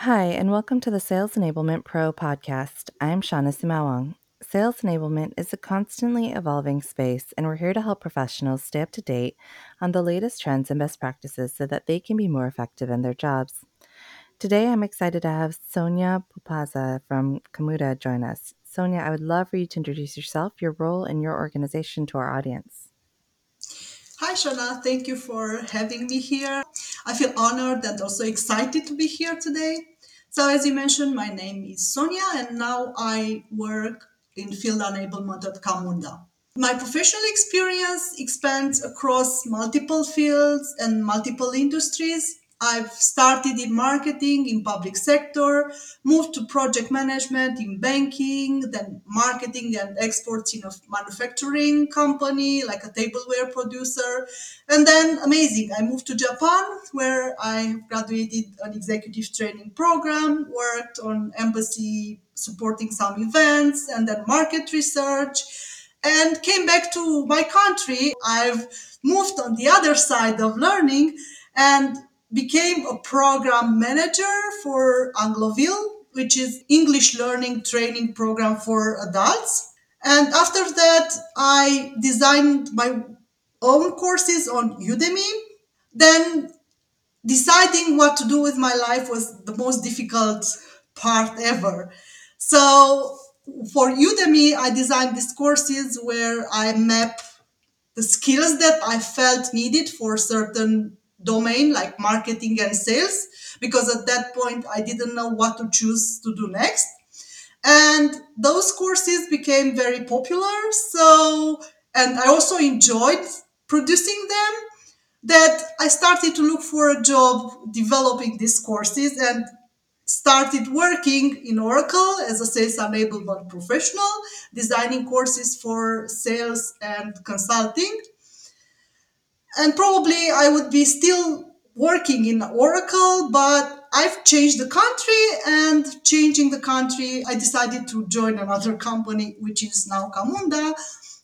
Hi, and welcome to the Sales Enablement Pro podcast. I'm Shauna Sumawang. Sales enablement is a constantly evolving space, and we're here to help professionals stay up to date on the latest trends and best practices so that they can be more effective in their jobs. Today, I'm excited to have Sonia Pupaza from Camunda join us. Sonia, I would love for you to introduce yourself, your role, and your organization to our audience. Hi, Shana. Thank you for having me here. I feel honored and also excited to be here today. So, as you mentioned, my name is Sonia, and now I work in field enablement at Camunda. My professional experience expands across multiple fields and multiple industries. I've started in marketing in public sector, moved to project management in banking, then marketing and exports in a manufacturing company like a tableware producer. And then amazing, I moved to Japan where I graduated an executive training program, worked on embassy supporting some events and then market research and came back to my country. I've moved on the other side of learning and became a program manager for Angloville, which is English learning training program for adults. And after that, I designed my own courses on Udemy. Then deciding what to do with my life was the most difficult part ever. So for Udemy, I designed these courses where I map the skills that I felt needed for certain domain like marketing and sales because at that point I didn't know what to choose to do next. And those courses became very popular. So, and I also enjoyed producing them that I started to look for a job developing these courses and started working in Oracle as a sales enablement professional, designing courses for sales and consulting and probably I would be still working in Oracle, but I've changed the country and changing the country, I decided to join another company, which is now Camunda.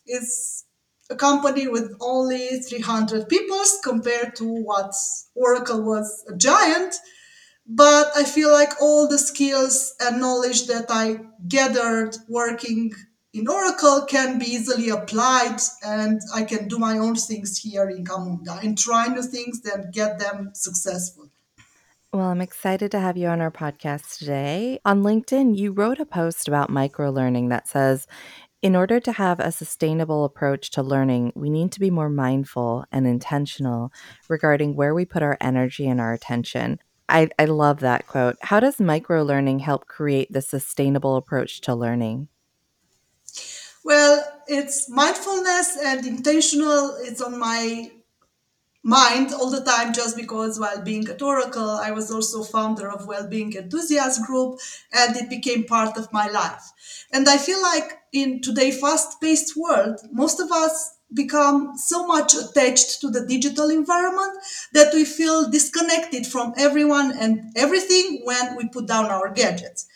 It's a company with only 300 people compared to what Oracle was a giant. But I feel like all the skills and knowledge that I gathered working in Oracle can be easily applied and I can do my own things here in Camunda and try new things then get them successful. Well, I'm excited to have you on our podcast today. On LinkedIn, you wrote a post about micro learning that says, in order to have a sustainable approach to learning, we need to be more mindful and intentional regarding where we put our energy and our attention. I, I love that quote. How does micro learning help create the sustainable approach to learning? Well, it's mindfulness and intentional. It's on my mind all the time just because while being at Oracle, I was also founder of Wellbeing Enthusiast Group and it became part of my life. And I feel like in today's fast-paced world, most of us become so much attached to the digital environment that we feel disconnected from everyone and everything when we put down our gadgets.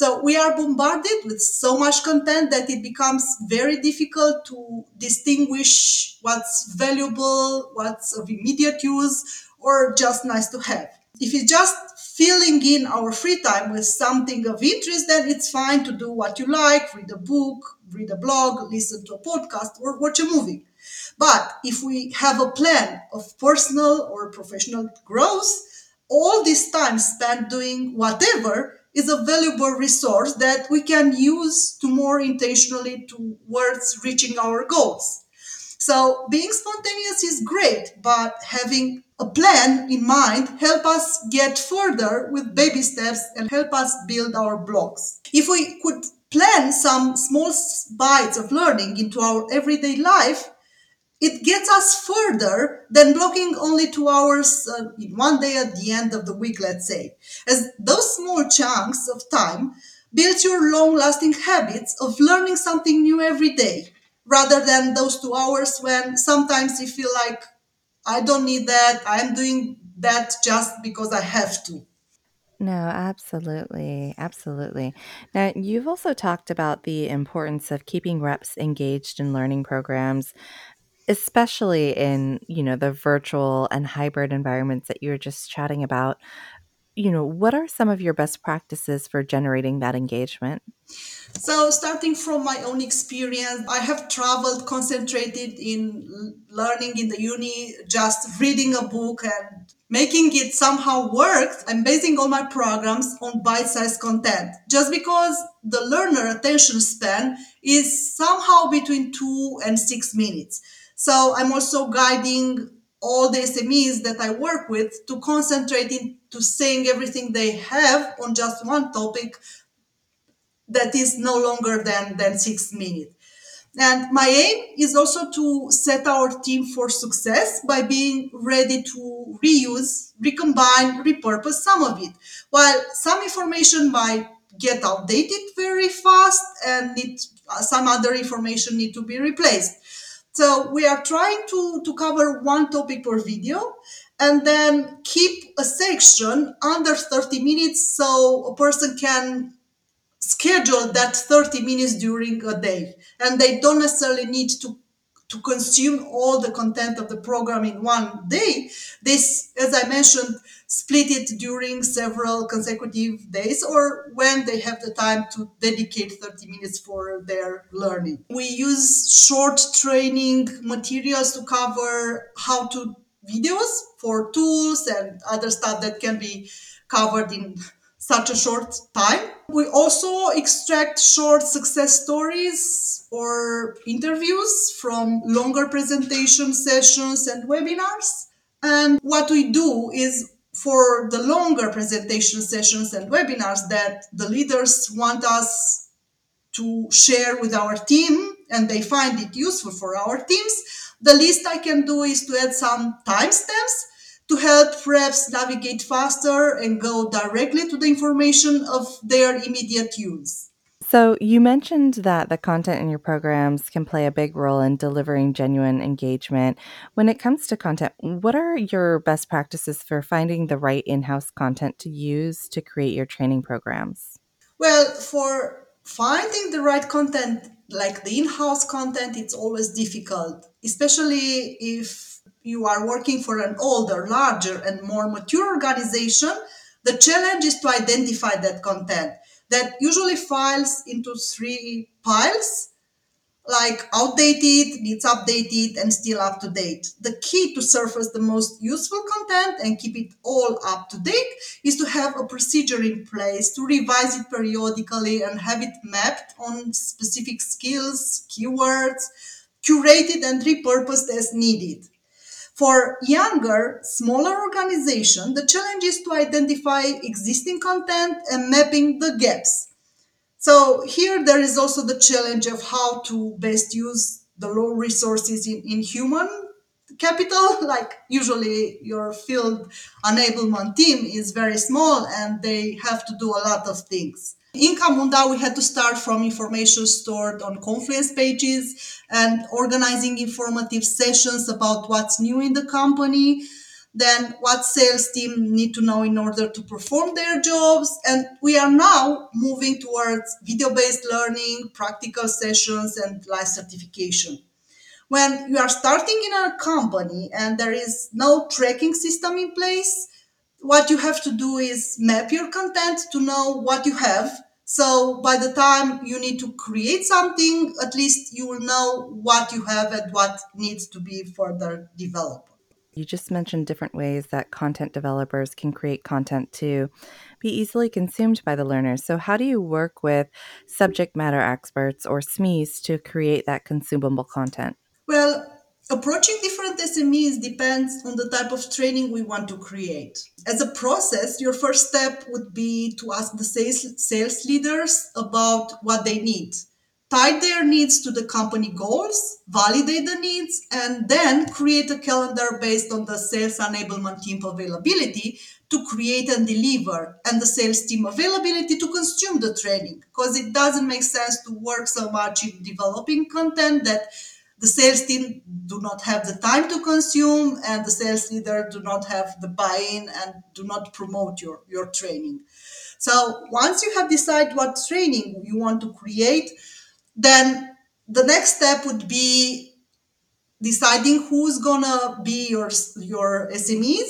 So we are bombarded with so much content that it becomes very difficult to distinguish what's valuable, what's of immediate use, or just nice to have. If it's just filling in our free time with something of interest, then it's fine to do what you like, read a book, read a blog, listen to a podcast, or watch a movie. But if we have a plan of personal or professional growth, all this time spent doing whatever is a valuable resource that we can use to more intentionally towards reaching our goals. So being spontaneous is great, but having a plan in mind help us get further with baby steps and help us build our blocks. If we could plan some small bites of learning into our everyday life, it gets us further than blocking only two hours uh, in one day at the end of the week, let's say. As those small chunks of time build your long lasting habits of learning something new every day, rather than those two hours when sometimes you feel like, I don't need that, I'm doing that just because I have to. No, absolutely. Absolutely. Now, you've also talked about the importance of keeping reps engaged in learning programs especially in you know the virtual and hybrid environments that you were just chatting about you know, what are some of your best practices for generating that engagement? So, starting from my own experience, I have traveled concentrated in learning in the uni, just reading a book and making it somehow work. I'm basing all my programs on bite sized content just because the learner attention span is somehow between two and six minutes. So, I'm also guiding all the SMEs that I work with to concentrate into saying everything they have on just one topic that is no longer than, than six minutes. And my aim is also to set our team for success by being ready to reuse, recombine, repurpose some of it. While some information might get outdated very fast and need, some other information need to be replaced. So we are trying to, to cover one topic per video and then keep a section under 30 minutes so a person can schedule that 30 minutes during a day. And they don't necessarily need to to consume all the content of the program in one day. This as i mentioned split it during several consecutive days or when they have the time to dedicate 30 minutes for their learning. We use short training materials to cover how to videos for tools and other stuff that can be covered in such a short time. We also extract short success stories or interviews from longer presentation sessions and webinars. And what we do is for the longer presentation sessions and webinars that the leaders want us to share with our team and they find it useful for our teams, the least I can do is to add some timestamps to help reps navigate faster and go directly to the information of their immediate use. So, you mentioned that the content in your programs can play a big role in delivering genuine engagement. When it comes to content, what are your best practices for finding the right in house content to use to create your training programs? Well, for finding the right content, like the in house content, it's always difficult, especially if you are working for an older, larger, and more mature organization, the challenge is to identify that content that usually files into three piles like outdated, needs updated, and still up to date. The key to surface the most useful content and keep it all up to date is to have a procedure in place to revise it periodically and have it mapped on specific skills, keywords, curated and repurposed as needed. For younger, smaller organizations, the challenge is to identify existing content and mapping the gaps. So here there is also the challenge of how to best use the low resources in, in human capital. Like usually your field enablement team is very small and they have to do a lot of things. In Camunda, we had to start from information stored on Confluence pages and organizing informative sessions about what's new in the company, then what sales team need to know in order to perform their jobs. And we are now moving towards video-based learning, practical sessions, and live certification. When you are starting in a company and there is no tracking system in place, what you have to do is map your content to know what you have so by the time you need to create something, at least you will know what you have and what needs to be further developed. You just mentioned different ways that content developers can create content to be easily consumed by the learners. So, how do you work with subject matter experts or SMEs to create that consumable content? Well, Approaching different SMEs depends on the type of training we want to create. As a process, your first step would be to ask the sales, sales leaders about what they need. Tie their needs to the company goals, validate the needs, and then create a calendar based on the sales enablement team availability to create and deliver, and the sales team availability to consume the training. Because it doesn't make sense to work so much in developing content that the sales team do not have the time to consume and the sales leader do not have the buy-in and do not promote your, your training. So once you have decided what training you want to create then the next step would be deciding who's gonna be your your smes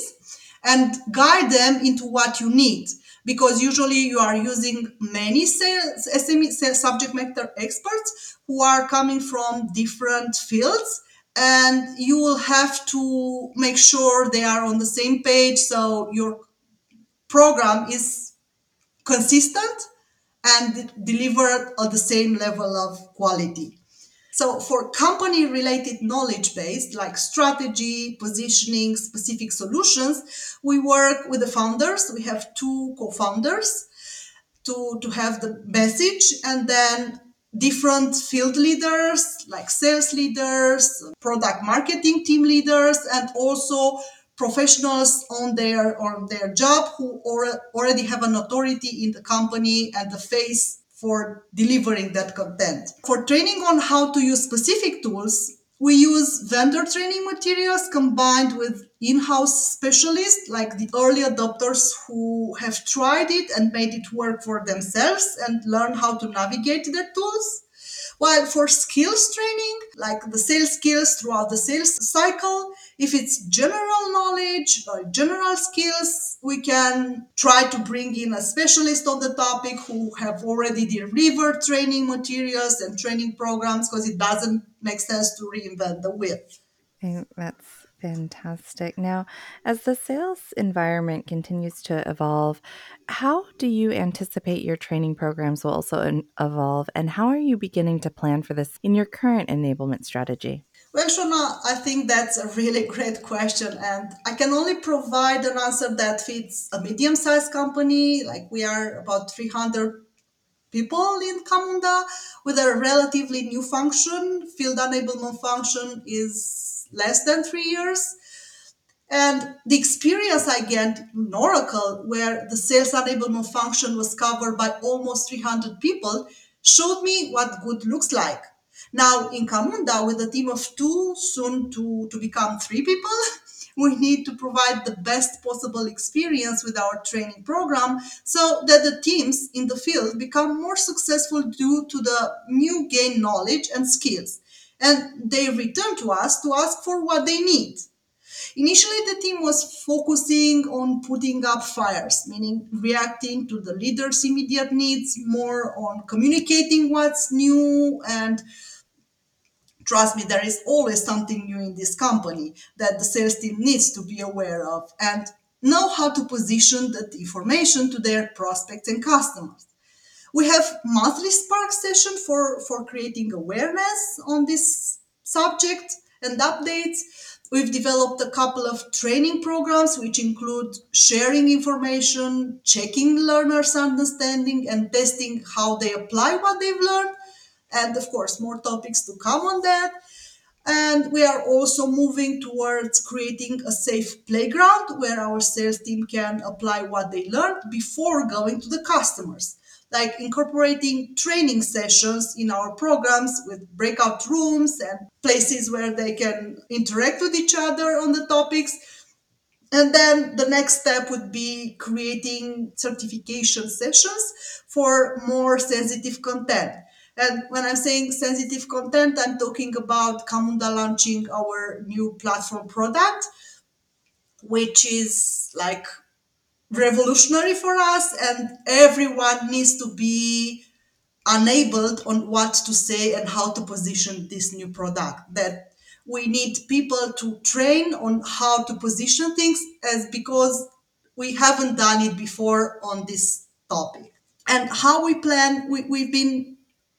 and guide them into what you need because usually you are using many sales SME sales subject matter experts who are coming from different fields and you will have to make sure they are on the same page so your program is consistent and delivered at the same level of quality so for company related knowledge based like strategy, positioning, specific solutions, we work with the founders. We have two co-founders to, to have the message and then different field leaders like sales leaders, product marketing team leaders, and also professionals on their on their job who already have an authority in the company and the face for delivering that content. For training on how to use specific tools, we use vendor training materials combined with in-house specialists like the early adopters who have tried it and made it work for themselves and learn how to navigate the tools while for skills training, like the sales skills throughout the sales cycle, if it's general knowledge or general skills, we can try to bring in a specialist on the topic who have already delivered training materials and training programs because it doesn't make sense to reinvent the wheel. That's Fantastic. Now, as the sales environment continues to evolve, how do you anticipate your training programs will also evolve, and how are you beginning to plan for this in your current enablement strategy? Well, Shona, I think that's a really great question, and I can only provide an answer that fits a medium sized company. Like we are about 300 people in Camunda with a relatively new function. Field enablement function is less than three years. And the experience I gained in Oracle, where the sales enablement function was covered by almost 300 people, showed me what good looks like. Now in Camunda, with a team of two, soon to, to become three people, we need to provide the best possible experience with our training program so that the teams in the field become more successful due to the new gain knowledge and skills. And they return to us to ask for what they need. Initially, the team was focusing on putting up fires, meaning reacting to the leader's immediate needs, more on communicating what's new and trust me, there is always something new in this company that the sales team needs to be aware of and know how to position that information to their prospects and customers. We have monthly Spark session for, for creating awareness on this subject and updates. We've developed a couple of training programs which include sharing information, checking learners' understanding, and testing how they apply what they've learned. And of course more topics to come on that. And we are also moving towards creating a safe playground where our sales team can apply what they learned before going to the customers like incorporating training sessions in our programs with breakout rooms and places where they can interact with each other on the topics. And then the next step would be creating certification sessions for more sensitive content. And when I'm saying sensitive content, I'm talking about Camunda launching our new platform product, which is like revolutionary for us, and everyone needs to be enabled on what to say and how to position this new product. That we need people to train on how to position things as because we haven't done it before on this topic. And how we plan, we, we've been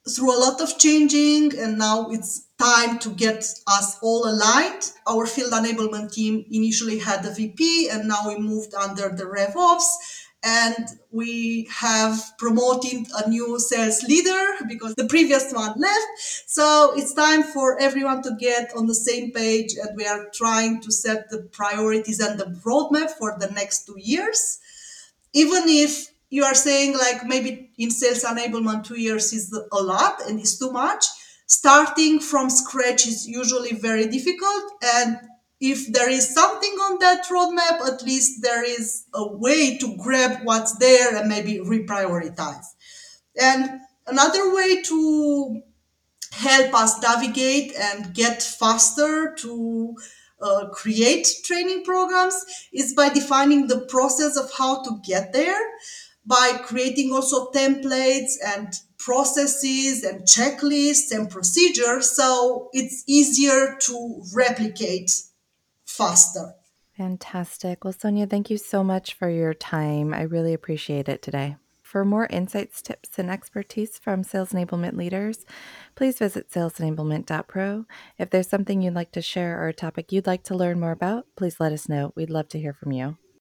through a lot of changing and now it's time to get us all aligned. Our field enablement team initially had the VP and now we moved under the RevOps and we have promoted a new sales leader because the previous one left. So it's time for everyone to get on the same page and we are trying to set the priorities and the roadmap for the next two years. Even if you are saying like maybe in sales enablement two years is a lot and is too much. Starting from scratch is usually very difficult. And if there is something on that roadmap at least there is a way to grab what's there and maybe reprioritize. And another way to help us navigate and get faster to uh, create training programs is by defining the process of how to get there, by creating also templates and processes and checklists and procedures so it's easier to replicate faster. Fantastic. Well, Sonia, thank you so much for your time. I really appreciate it today. For more insights, tips, and expertise from sales enablement leaders, please visit salesenablement.pro. If there's something you'd like to share or a topic you'd like to learn more about, please let us know. We'd love to hear from you.